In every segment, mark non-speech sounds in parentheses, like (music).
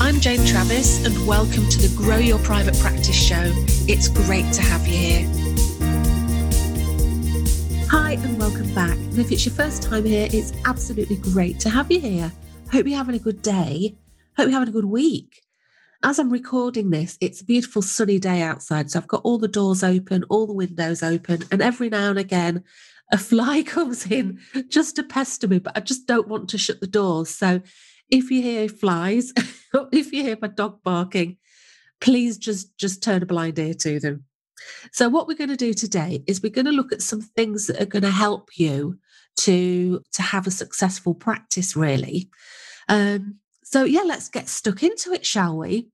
I'm Jane Travis, and welcome to the Grow Your Private Practice Show. It's great to have you here. Hi, and welcome back. And if it's your first time here, it's absolutely great to have you here. Hope you're having a good day. Hope you're having a good week as I'm recording this, it's a beautiful sunny day outside. So I've got all the doors open, all the windows open, and every now and again, a fly (laughs) comes in just to pester me, but I just don't want to shut the doors. So if you hear flies, (laughs) if you hear my dog barking, please just just turn a blind ear to them. So what we're going to do today is we're going to look at some things that are going to help you to to have a successful practice really. Um, so, yeah, let's get stuck into it, shall we?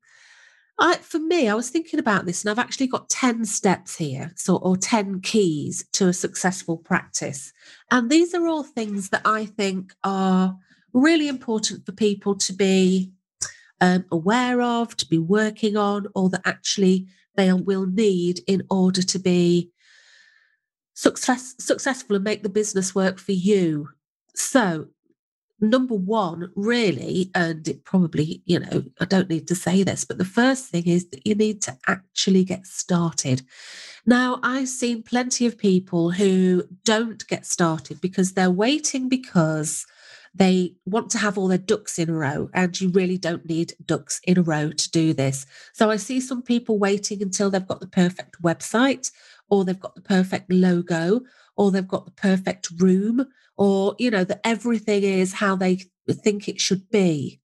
I, for me, I was thinking about this, and I've actually got 10 steps here, so or 10 keys to a successful practice. And these are all things that I think are really important for people to be um, aware of, to be working on, or that actually they will need in order to be success, successful and make the business work for you. So, number one, really, and it probably, you know, I don't need to say this, but the first thing is that you need to actually get started. Now, I've seen plenty of people who don't get started because they're waiting because they want to have all their ducks in a row, and you really don't need ducks in a row to do this. So I see some people waiting until they've got the perfect website, or they've got the perfect logo, or they've got the perfect room, or, you know, that everything is how they think it should be.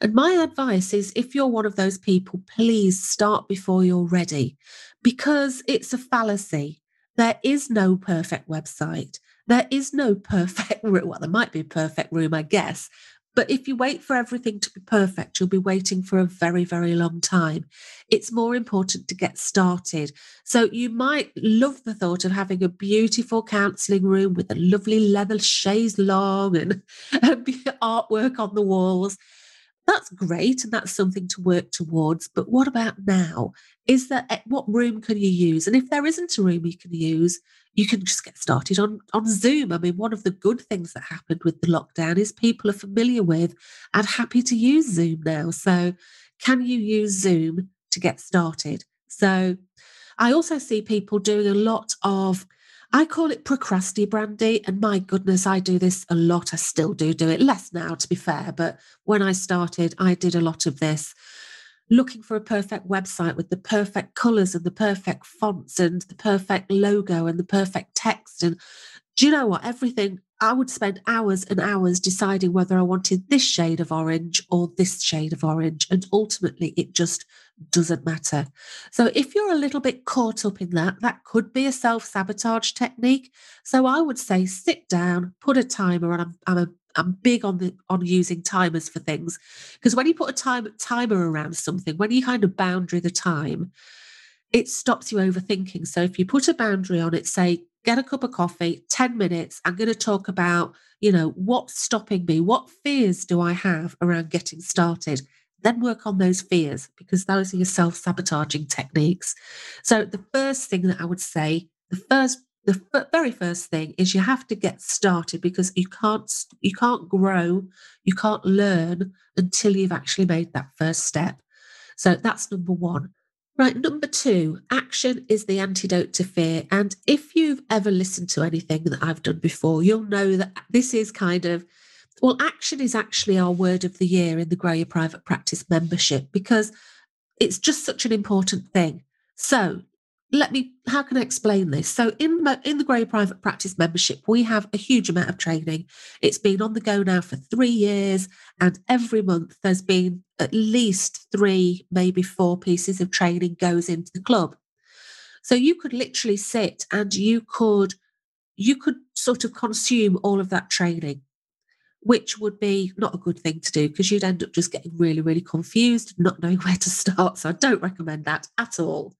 And my advice is if you're one of those people, please start before you're ready because it's a fallacy. There is no perfect website. There is no perfect room. Well, there might be a perfect room, I guess, but if you wait for everything to be perfect, you'll be waiting for a very, very long time. It's more important to get started. So you might love the thought of having a beautiful counselling room with a lovely leather chaise longue and, (laughs) and artwork on the walls. That's great and that's something to work towards. But what about now? Is eh, what room can you use? And if there isn't a room you can use, you can just get started on, on Zoom. I mean, one of the good things that happened with the lockdown is people are familiar with and happy to use Zoom now. So, can you use Zoom to get started? So, I also see people doing a lot of, I call it procrastibranding. And my goodness, I do this a lot. I still do do it less now, to be fair. But when I started, I did a lot of this looking for a perfect website with the perfect colors and the perfect fonts and the perfect logo and the perfect text. And do you know what? Everything, I would spend hours and hours deciding whether I wanted this shade of orange or this shade of orange. And ultimately, it just doesn't matter. So, if you're a little bit caught up in that, that could be a self sabotage technique. So, I would say sit down, put a timer, and I'm, I'm a I'm big on the on using timers for things because when you put a time timer around something, when you kind of boundary the time, it stops you overthinking. So if you put a boundary on it, say get a cup of coffee, 10 minutes, I'm going to talk about, you know, what's stopping me? What fears do I have around getting started? Then work on those fears because those are your self-sabotaging techniques. So the first thing that I would say, the first the very first thing is you have to get started because you can't you can't grow you can't learn until you've actually made that first step. So that's number one. Right number two action is the antidote to fear. And if you've ever listened to anything that i've done before you'll know that this is kind of well action is actually our word of the year in the grow your private practice membership because it's just such an important thing. So let me how can i explain this? So in in the grey private practice membership we have a huge amount of training. It's been on the go now for three years and every month there's been at least three maybe four pieces of training goes into the club. So you could literally sit and you could you could sort of consume all of that training which would be not a good thing to do because you'd end up just getting really, really confused, not knowing (laughs) where to start. So I don't recommend that at all.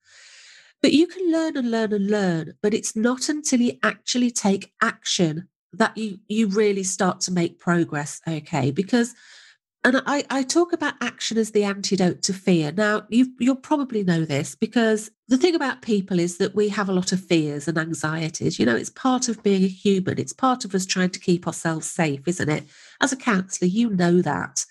But you can learn and learn and learn, but it's not until you actually take action that you you really start to make progress. Okay, because and I, I talk about action as the antidote to fear. Now, you you'll probably know this because the thing about people is that we have a lot of fears and anxieties. You know, it's part of being a human. It's part of us trying to keep ourselves safe, isn't it? As a counsellor, you know that.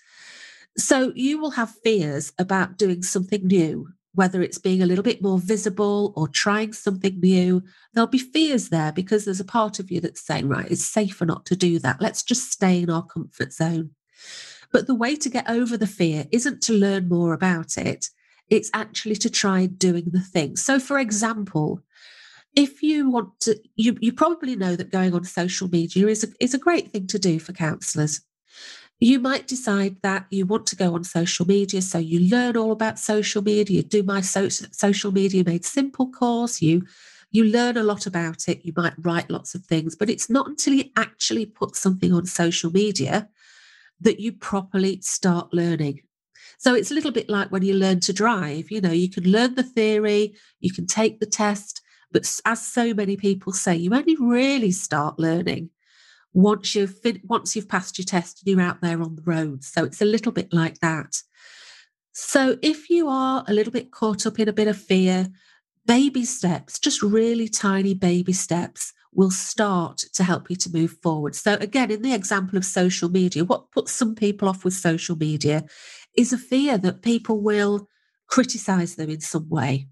So you will have fears about doing something new, whether it's being a little bit more visible or trying something new. There'll be fears there because there's a part of you that's saying, right, it's safer not to do that. Let's just stay in our comfort zone. But the way to get over the fear isn't to learn more about it, it's actually to try doing the thing. So, for example, if you want to, you, you probably know that going on social media is a, is a great thing to do for counsellors. You might decide that you want to go on social media, so you learn all about social media. You do my so, social media made simple course. You you learn a lot about it. You might write lots of things, but it's not until you actually put something on social media that you properly start learning. So it's a little bit like when you learn to drive. You know, you can learn the theory, you can take the test, but as so many people say, you only really start learning once you've once you've passed your test and you're out there on the road. So it's a little bit like that. So if you are a little bit caught up in a bit of fear, baby steps, just really tiny baby steps will start to help you to move forward. So, again, in the example of social media, what puts some people off with social media is a fear that people will criticize them in some way.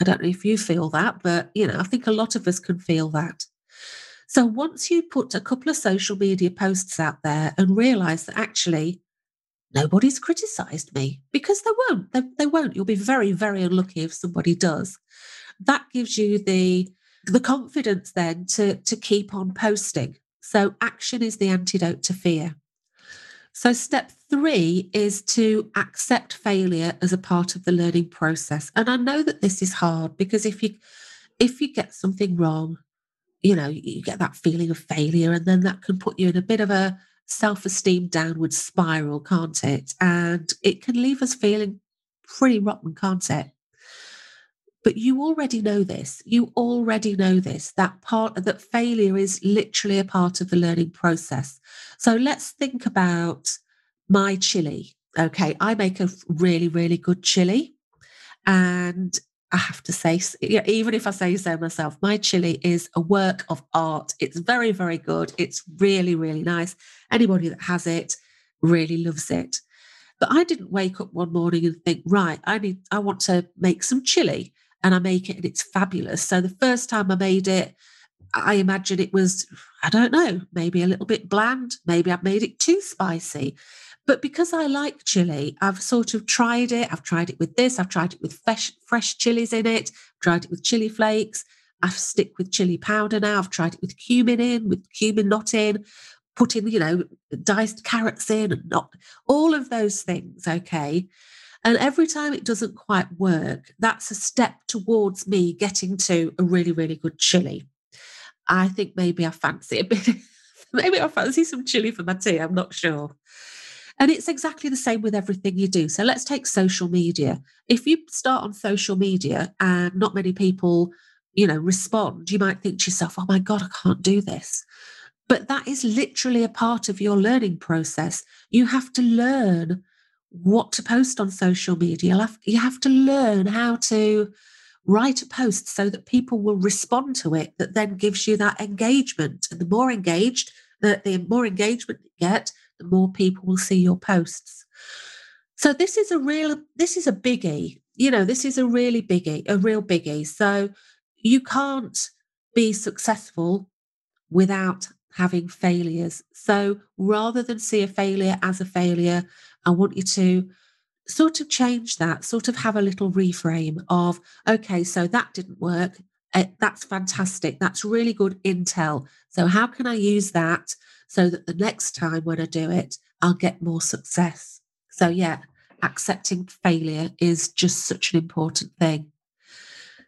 I don't know if you feel that, but you know, I think a lot of us can feel that. So once you put a couple of social media posts out there and realize that actually nobody's criticized me because they won't, they, they won't. You'll be very, very unlucky if somebody does. That gives you the the confidence then to, to keep on posting. So, action is the antidote to fear. So, step three is to accept failure as a part of the learning process. And I know that this is hard because if you if you get something wrong, you know, you get that feeling of failure, and then that can put you in a bit of a self esteem downward spiral, can't it? And it can leave us feeling pretty rotten, can't it? But you already know this. You already know this that part that failure is literally a part of the learning process. So let's think about my chili. Okay, I make a really, really good chili. And I have to say, even if I say so myself, my chili is a work of art. It's very, very good. It's really, really nice. Anybody that has it really loves it. But I didn't wake up one morning and think, right, I need, I want to make some chili and I make it and it's fabulous. So the first time I made it, I imagine it was, I don't know, maybe a little bit bland. Maybe I've made it too spicy. But because I like chili, I've sort of tried it. I've tried it with this. I've tried it with fresh, fresh chilies in it. Tried it with chili flakes. I stick with chili powder now. I've tried it with cumin in, with cumin not in, putting, you know, diced carrots in and not all of those things. Okay. And every time it doesn't quite work, that's a step towards me getting to a really, really good chili. I think maybe I fancy a (laughs) bit, maybe I fancy some chili for my tea. I'm not sure. And it's exactly the same with everything you do. So let's take social media. If you start on social media and not many people, you know, respond, you might think to yourself, oh my God, I can't do this. But that is literally a part of your learning process. You have to learn what to post on social media. You have, to learn how to write a post so that people will respond to it, that then gives you that engagement. And the more engaged, the, the more engagement you get, the more people will see your posts. So this is a real, this is a biggie. You know, this is a really biggie, a real biggie. So you can't be successful without having failures. So rather than see a failure as a failure, I want you to sort of change that, sort of have a little reframe of, okay, so that didn't work. Eh, that's fantastic. That's really good intel. So, how can I use that so that the next time when I do it, I'll get more success? So, yeah, accepting failure is just such an important thing.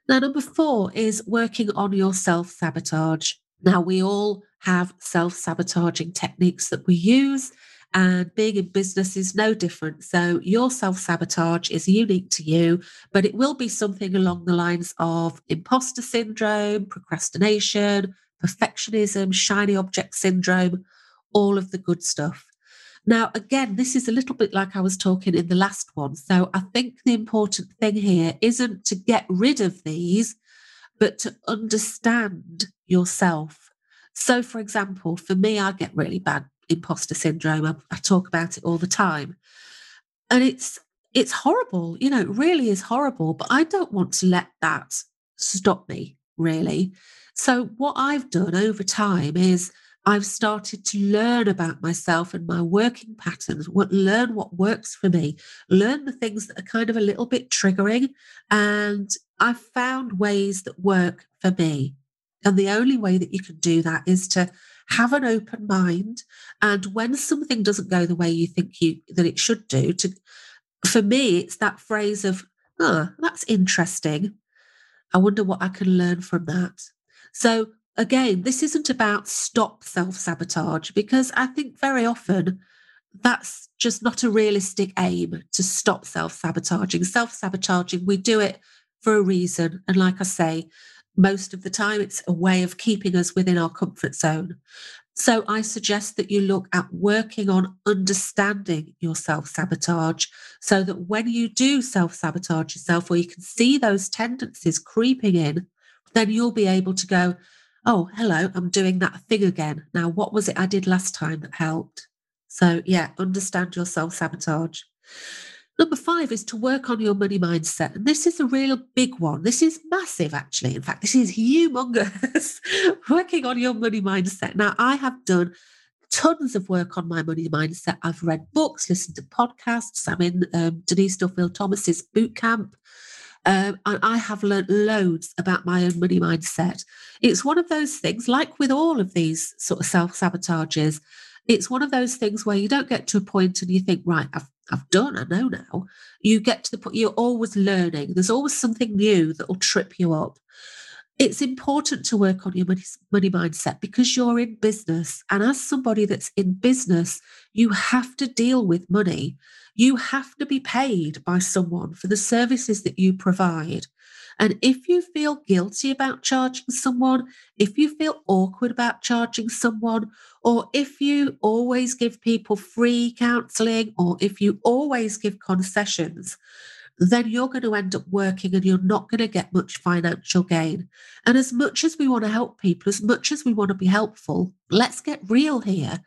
Now, number four is working on your self sabotage. Now, we all have self sabotaging techniques that we use, and being in business is no different. So, your self sabotage is unique to you, but it will be something along the lines of imposter syndrome, procrastination, perfectionism, shiny object syndrome, all of the good stuff. Now, again, this is a little bit like I was talking in the last one. So, I think the important thing here isn't to get rid of these, but to understand yourself. So, for example, for me, I get really bad imposter syndrome. I, I talk about it all the time. And it's it's horrible, you know, it really is horrible, but I don't want to let that stop me, really. So, what I've done over time is I've started to learn about myself and my working patterns, what, learn what works for me, learn the things that are kind of a little bit triggering. And I've found ways that work for me. And the only way that you can do that is to have an open mind and when something doesn't go the way you think you that it should do to for me it's that phrase of oh that's interesting i wonder what i can learn from that so again this isn't about stop self-sabotage because i think very often that's just not a realistic aim to stop self-sabotaging self-sabotaging we do it for a reason and like i say most of the time. It's a way of keeping us within our comfort zone. So I suggest that you look at working on understanding your self sabotage so that when you do self sabotage yourself, or you can see those tendencies creeping in, then you'll be able to go, Oh, hello, I'm doing that thing again. Now, what was it I did last time that helped? So, yeah, understand your self sabotage. Number five is to work on your money mindset. And this is a real big one. This is massive, actually. In fact, this is humongous. (laughs) Working on your money mindset. Now, I have done tons of work on my money mindset. I've read books, listened to podcasts. I'm in um, Denise Duffield Thomas's boot camp. Um, and I have learned loads about my own money mindset. It's one of those things, like with all of these sort of self sabotages, it's one of those things where you don't get to a point and you think, right, I've I've done, I know now. You get to the point, you're always learning. There's always something new that will trip you up. It's important to work on your money, money mindset because you're in business. And as somebody that's in business, you have to deal with money. You have to be paid by someone for the services that you provide. And if you feel guilty about charging someone, if you feel awkward about charging someone, or if you always give people free counseling, or if you always give concessions, then you're going to end up working and you're not going to get much financial gain. And as much as we want to help people, as much as we want to be helpful, let's get real here.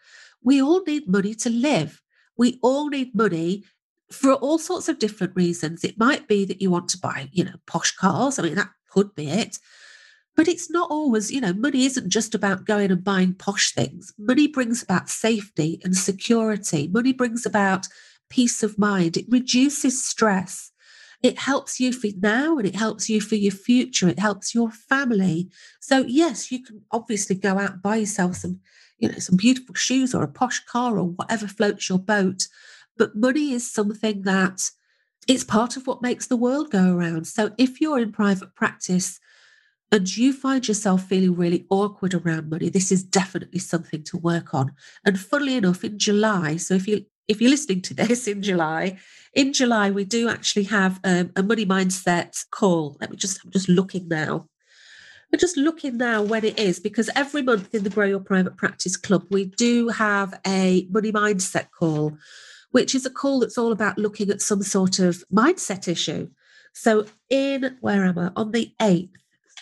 We all need money to live. We all need money for all sorts of different reasons. It might be that you want to buy, you know, posh cars. I mean, that could be it. But it's not always, you know, money isn't just about going and buying posh things. Money brings about safety and security. Money brings about peace of mind. It reduces stress. It helps you for now and it helps you for your future. It helps your family. So, yes, you can obviously go out and buy yourself some, you know, some beautiful shoes or a posh car or whatever floats your boat. But money is something that it's part of what makes the world go around. So if you're in private practice and you find yourself feeling really awkward around money, this is definitely something to work on. And funnily enough, in July, so if you if you're listening to (laughs) this in July, in July we do actually have um, a money mindset call. Let me just I'm just looking now. We're just looking now when it is because every month in the Grow Your Private Practice Club we do have a money mindset call which is a call that's all about looking at some sort of mindset issue. So, in where am I? On the 8th.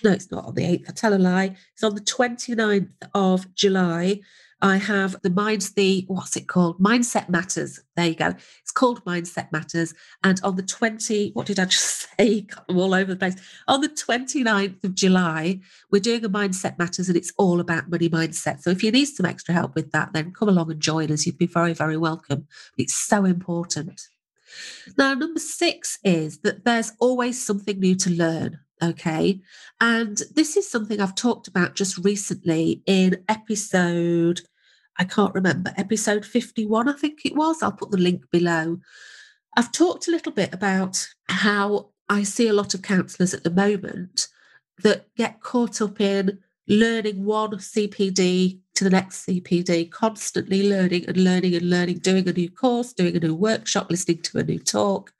No, it's not on the 8th. I tell a lie. It's on the 29th of July. I have the minds, the what's it called? Mindset Matters. There you go. It's called Mindset Matters. And on the 20, what did I just (laughs) say? I'm all over the place. On the 29th of July, we're doing a Mindset Matters and it's all about money mindset. So if you need some extra help with that, then come along and join us. You'd be very, very welcome. It's so important. Now, number six is that there's always something new to learn. Okay. And this is something I've talked about just recently in episode I can't remember, episode 51, I think it was. I'll put the link below. I've talked a little bit about how I see a lot of counsellors at the moment that get caught up in learning one CPD to the next CPD, constantly learning and learning and learning, doing a new course, doing a new workshop, listening to a new talk.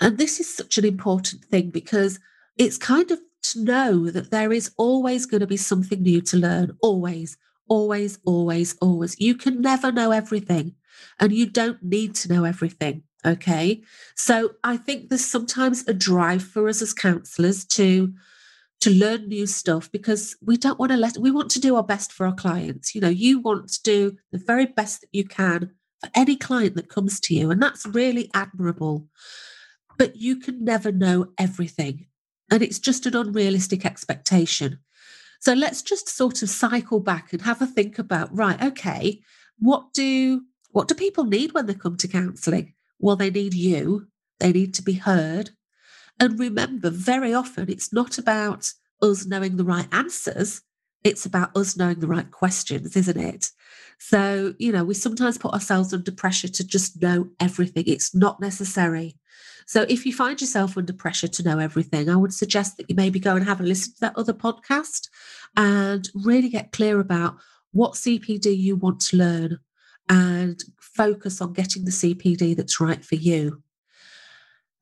And this is such an important thing because it's kind of to know that there is always going to be something new to learn, always, always, always, always. You can never know everything and you don't need to know everything. Okay. So I think there's sometimes a drive for us as counselors to to learn new stuff because we don't want to let we want to do our best for our clients. You know, you want to do the very best that you can for any client that comes to you. And that's really admirable. But you can never know everything. And it's just an unrealistic expectation. So let's just sort of cycle back and have a think about, right, okay, what do what do people need when they come to counselling? Well, they need you. They need to be heard. And remember, very often it's not about us knowing the right answers. It's about us knowing the right questions, isn't it? So, you know, we sometimes put ourselves under pressure to just know everything. It's not necessary. So, if you find yourself under pressure to know everything, I would suggest that you maybe go and have a listen to that other podcast and really get clear about what CPD you want to learn and focus on getting the CPD that's right for you.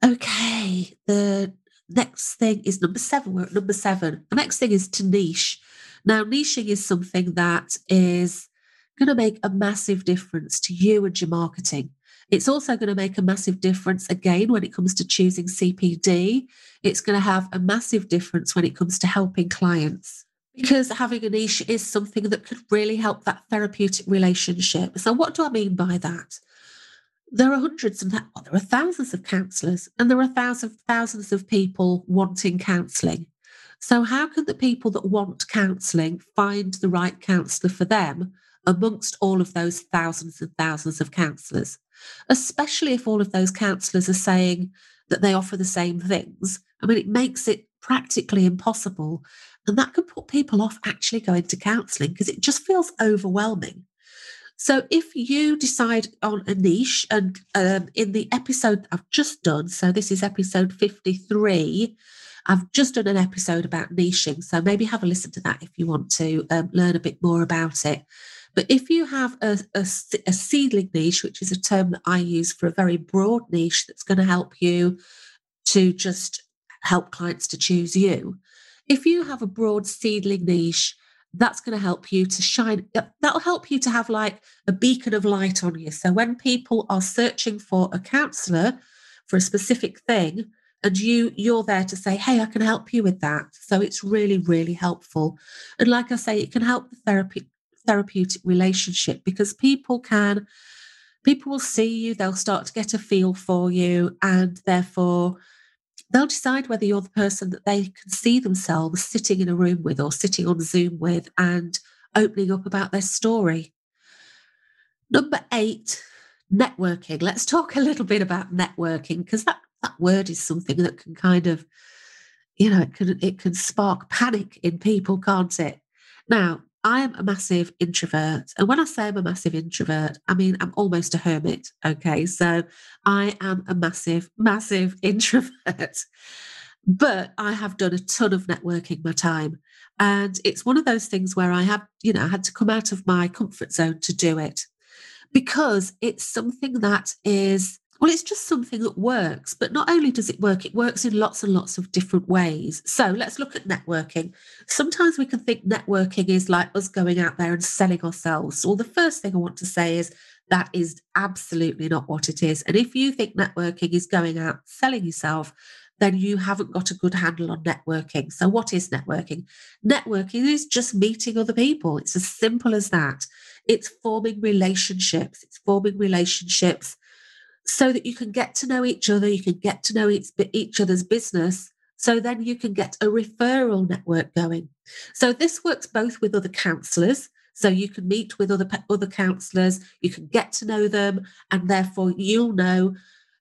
Okay, the next thing is number seven. We're at number seven. The next thing is to niche. Now, niching is something that is going to make a massive difference to you and your marketing. It's also going to make a massive difference again when it comes to choosing CPD. It's going to have a massive difference when it comes to helping clients because having a niche is something that could really help that therapeutic relationship. So, what do I mean by that? There are hundreds and well, there are thousands of counsellors, and there are thousands thousands of people wanting counselling. So, how can the people that want counselling find the right counsellor for them amongst all of those thousands and thousands of counsellors? Especially if all of those counsellors are saying that they offer the same things. I mean, it makes it practically impossible and that can put people off actually going to counseling because it just feels overwhelming. So if you decide on a niche, and um, in the episode I've just done, so this is episode 53, I've just done an episode about niching. So maybe have a listen to that if you want to um, learn a bit more about it. But if you have a, a, a, seedling niche, which is a term that I use for a very broad niche that's going to help you to just help clients to choose you, if you have a broad seedling niche, that's going to help you to shine. Uh, that'll help you to have like a beacon of light on you. So when people are searching for a counselor for a specific thing, and you you're there to say, hey, I can help you with that. So it's really, really helpful. And like I say, it can help the therapy therapeutic relationship because people can people will see you, they'll start to get a feel for you, and therefore they'll decide whether you're the person that they can see themselves sitting in a room with or sitting on Zoom with and opening up about their story. Number eight, networking. Let's talk a little bit about networking because that, that word is something that can kind of, you know, it can it can spark panic in people, can't it? Now, I am a massive introvert. And when I say I'm a massive introvert, I mean I'm almost a hermit. Okay. So I am a massive, massive (laughs) introvert. but I have done a ton of networking my time. And it's one of those things where I have, you know, I had to come out of my comfort zone to do it because it's something that is well, it's just something that works. But not only does it work, it works in lots and lots of different ways. So let's look at networking. Sometimes we can think networking is like us going out there and selling ourselves. Well, the first thing I want to say is that is absolutely not what it is. And if you think networking is going out selling yourself, then you haven't got a good handle on networking. So, what is networking? Networking is just meeting other people. It's as simple as that. It's forming relationships. It's forming relationships so that you can get to know each other, you can get to know each, each other's business. So then you can get a referral network going. So this works both with other counsellors. So you can meet with other other counsellors, you can get to know them, and therefore you'll know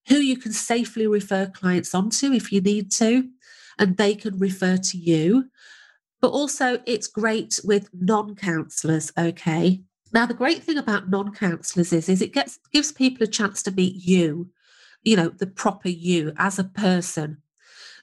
who you can safely refer clients onto if you need to, and they can refer to you. But also, it's great with non counsellors, okay? Now, the great thing about non-counselors is, is it gets gives people a chance to meet you, you know, the proper you as a person.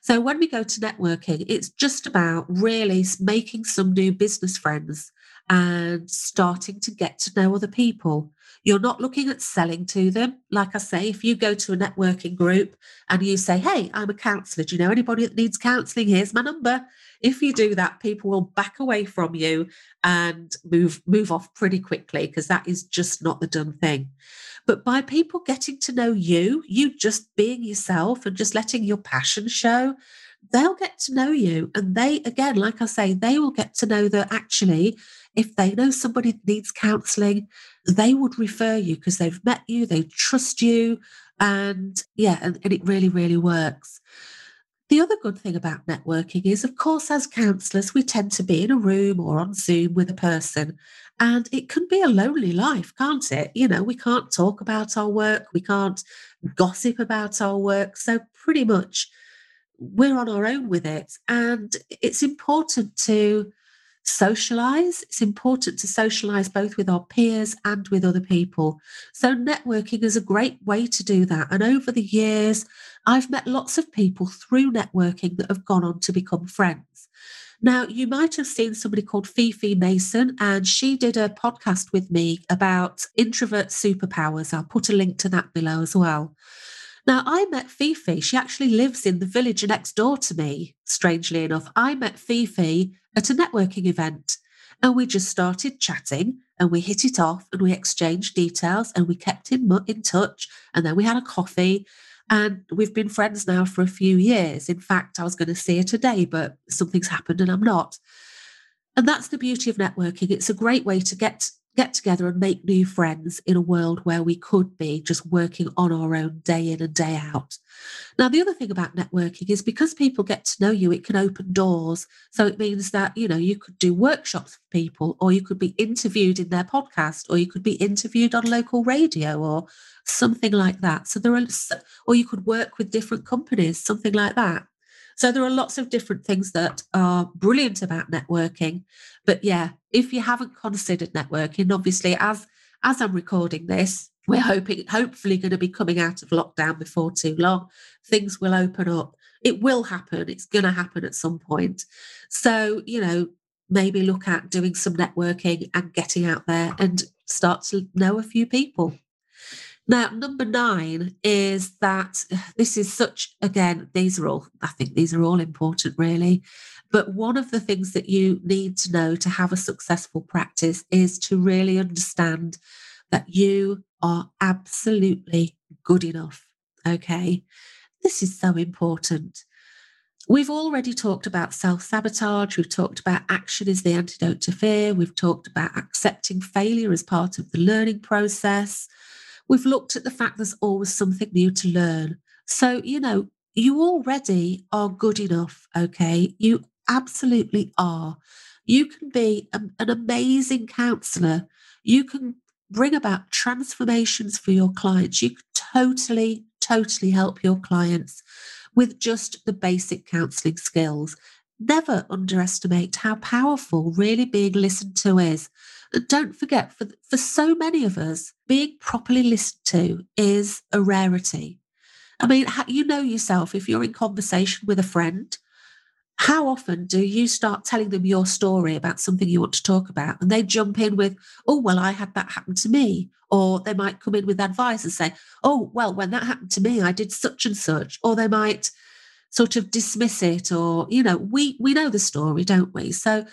So when we go to networking, it's just about really making some new business friends and starting to get to know other people. You're not looking at selling to them. Like I say, if you go to a networking group and you say, Hey, I'm a counselor. Do you know anybody that needs counseling? Here's my number. If you do that, people will back away from you and move move off pretty quickly because that is just not the done thing. But by people getting to know you, you just being yourself and just letting your passion show, they'll get to know you. And they, again, like I say, they will get to know that actually, if they know somebody needs counseling, they would refer you because they've met you, they trust you. And yeah, and, and it really, really works. The other good thing about networking is, of course, as counsellors, we tend to be in a room or on Zoom with a person, and it can be a lonely life, can't it? You know, we can't talk about our work, we can't gossip about our work. So, pretty much, we're on our own with it. And it's important to socialize. It's important to socialize both with our peers and with other people. So, networking is a great way to do that. And over the years, I've met lots of people through networking that have gone on to become friends. Now, you might have seen somebody called Fifi Mason, and she did a podcast with me about introvert superpowers. I'll put a link to that below as well. Now, I met Fifi. She actually lives in the village next door to me, strangely enough. I met Fifi at a networking event and we just started chatting and we hit it off and we exchanged details and we kept in, in touch. And then we had a coffee and we've been friends now for a few years. In fact, I was going to see her today, but something's happened and I'm not. And that's the beauty of networking. It's a great way to get get together and make new friends in a world where we could be just working on our own day in and day out. Now, the other thing about networking is because people get to know you, it can open doors. So it means that, you know, you could do workshops for people, or you could be interviewed in their podcast, or you could be interviewed on local radio, or something like that. So there are, or you could work with different companies, something like that. So there are lots of different things that are brilliant about networking. But yeah, if you haven't considered networking, obviously as as I'm recording this, we're hoping hopefully going to be coming out of lockdown before too long. Things will open up. It will happen. It's going to happen at some point. So, you know, maybe look at doing some networking and getting out there and start to know a few people. Now, number nine is that (sighs) this is such, again, these are all, I think these are all important, really. But one of the things that you need to know to have a successful practice is to really understand that you are absolutely good enough. Okay. This is so important. We've already talked about self sabotage. We've talked about action is the antidote to fear. We've talked about accepting failure as part of the learning process. We've looked at the fact there's always something new to learn. So, you know, you already are good enough, okay? You absolutely are. You can be a, an amazing counselor. You can bring about transformations for your clients. You can totally, totally help your clients with just the basic counseling skills. Never underestimate how powerful really being listened to is don't forget, for, for so many of us, being properly listened to is a rarity. I mean, you know yourself, if you're in conversation with a friend, how often do you start telling them your story about something you want to talk about? And they jump in with, oh, well, I had that happen to me. Or they might come in with advice and say, oh, well, when that happened to me, I did such and such. Or they might sort of dismiss it or you know we we know the story don't we so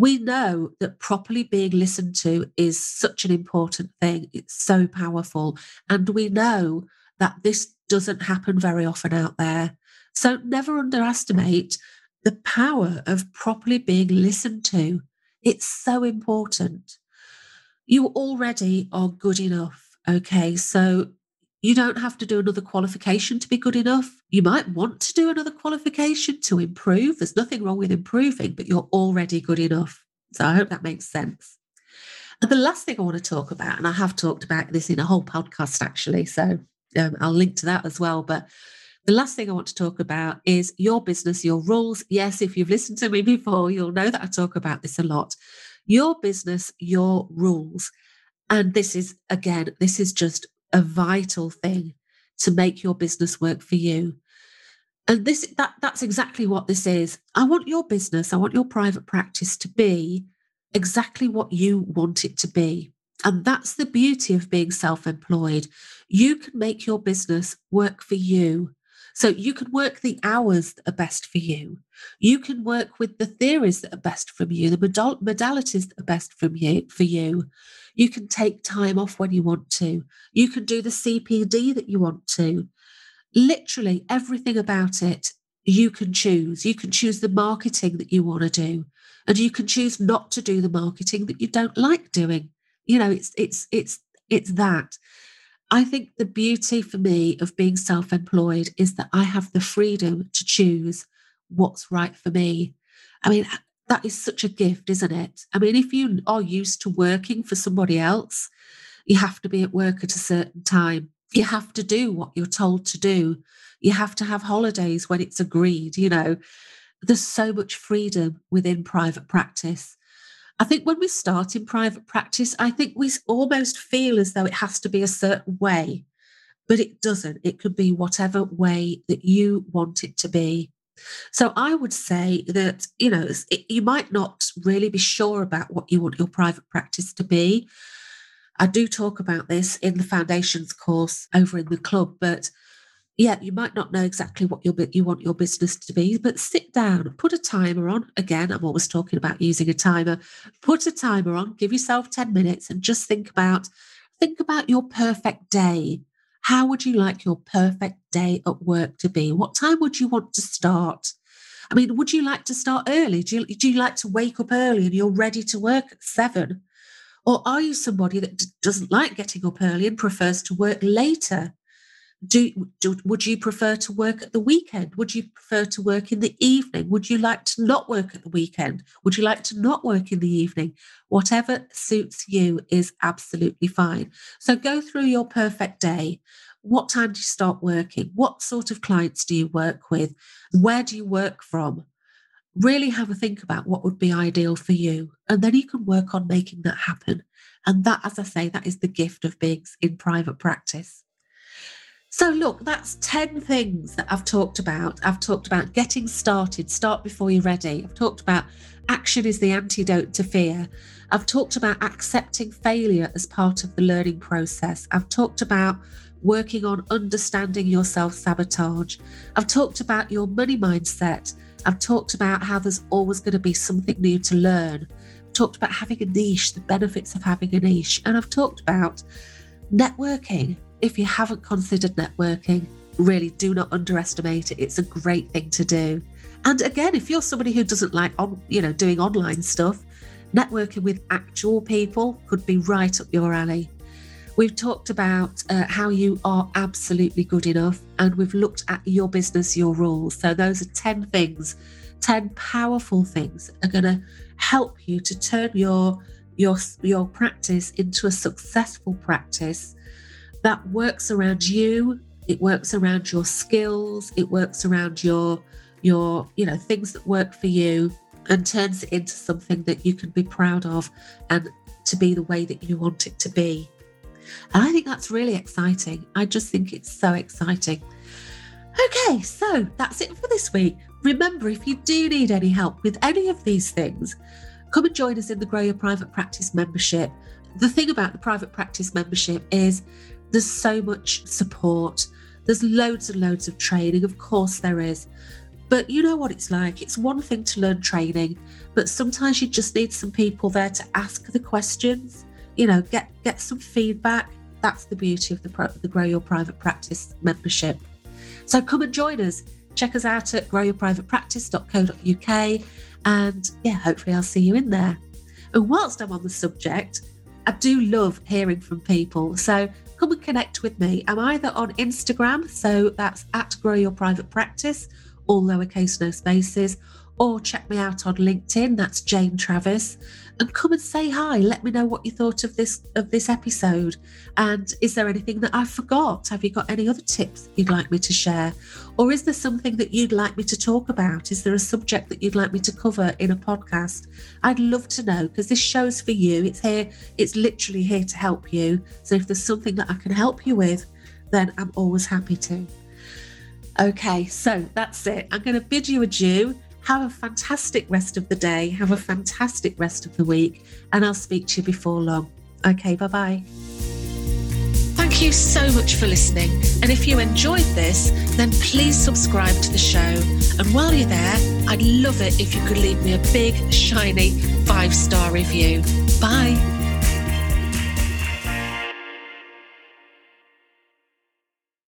we know that properly being listened to is such an important thing. It's so powerful. And we know that this doesn't happen very often out there. So never underestimate the power of properly being listened to. It's so important. You already are good enough. Okay. So you don't have to do another qualification to be good enough. You might want to do another qualification to improve. There's nothing wrong with improving, but you're already good enough. So I hope that makes sense. And the last thing I want to talk about, and I have talked about this in a whole podcast actually, so um, I'll link to that as well. But the last thing I want to talk about is your business, your rules. Yes, if you've listened to me before, you'll know that I talk about this a lot. Your business, your rules. And this is, again, this is just a vital thing to make your business work for you. And this that that's exactly what this is. I want your business, I want your private practice to be exactly what you want it to be. And that's the beauty of being self-employed. You can make your business work for you. So you can work the hours that are best for you. You can work with the theories that are best from you, the modalities that are best from you for you. You can take time off when you want to. You can do the CPD that you want to. Literally everything about it you can choose. You can choose the marketing that you want to do, and you can choose not to do the marketing that you don't like doing. You know, it's it's it's it's that. I think the beauty for me of being self employed is that I have the freedom to choose what's right for me. I mean, that is such a gift, isn't it? I mean, if you are used to working for somebody else, you have to be at work at a certain time. You have to do what you're told to do. You have to have holidays when it's agreed. You know, there's so much freedom within private practice. I think when we start in private practice, I think we almost feel as though it has to be a certain way, but it doesn't. It could be whatever way that you want it to be. So I would say that, you know, it, you might not really be sure about what you want your private practice to be. I do talk about this in the foundations course over in the club, but yeah, you might not know exactly what your you want your business to be, but sit down, put a timer on. Again, I'm always talking about using a timer. Put a timer on, give yourself 10 minutes and just think about think about your perfect day. How would you like your perfect day at work to be? What time would you want to start? I mean, would you like to start early? Do you, do you like to wake up early and you're ready to work at seven? Or are you somebody that doesn't like getting up early and prefers to work later? Do, do, would you prefer to work at the weekend? Would you prefer to work in the evening? Would you like to not work at the weekend? Would you like to not work in the evening? Whatever suits you is absolutely fine. So go through your perfect day. What time do you start working? What sort of clients do you work with? Where do you work from? Really have a think about what would be ideal for you and then you can work on making that happen. And that as i say that is the gift of being in private practice so, look, that's 10 things that I've talked about. I've talked about getting started, start before you're ready. I've talked about action is the antidote to fear. I've talked about accepting failure as part of the learning process. I've talked about working on understanding your self sabotage. I've talked about your money mindset. I've talked about how there's always going to be something new to learn. I've talked about having a niche, the benefits of having a niche. And I've talked about networking if you haven't considered networking, really do not underestimate it. It's a great thing to do. And again, if you're somebody who doesn't like on, you know, doing online stuff, networking with actual people could be right up your alley. We've talked about uh, how you are absolutely good enough, and we've looked at your business, your rules. So, those are 10 things, 10 powerful things are going to help you to turn your, your, your practice into a successful practice that works around you it works around your skills it works around your your you know things that work for you and turns it into something that you can be proud of and to be the way that you want it to be. And i think that's really exciting. I just think it's so exciting. Okay so that's it for this week. Remember if you do need any help with any of these things come and join us in the grow your private practice membership. The thing about the private practice membership is there's so much support. There's loads and loads of training. Of course, there is. But you know what it's like. It's one thing to learn training, but sometimes you just need some people there to ask the questions. You know, get get some feedback. That's the beauty of the, the Grow Your Private Practice membership. So come and join us. Check us out at growyourprivatepractice.co.uk. And yeah, hopefully I'll see you in there. And whilst I'm on the subject, I do love hearing from people. So come and connect with me. I'm either on Instagram, so that's at Grow Your Private Practice, all lowercase, no spaces, or check me out on LinkedIn. That's Jane Travis, and come and say hi. Let me know what you thought of this of this episode. And is there anything that I forgot? Have you got any other tips you'd like me to share, or is there something that you'd like me to talk about? Is there a subject that you'd like me to cover in a podcast? I'd love to know because this show's for you. It's here. It's literally here to help you. So if there's something that I can help you with, then I'm always happy to. Okay, so that's it. I'm going to bid you adieu. Have a fantastic rest of the day. Have a fantastic rest of the week. And I'll speak to you before long. Okay, bye bye. Thank you so much for listening. And if you enjoyed this, then please subscribe to the show. And while you're there, I'd love it if you could leave me a big, shiny five star review. Bye.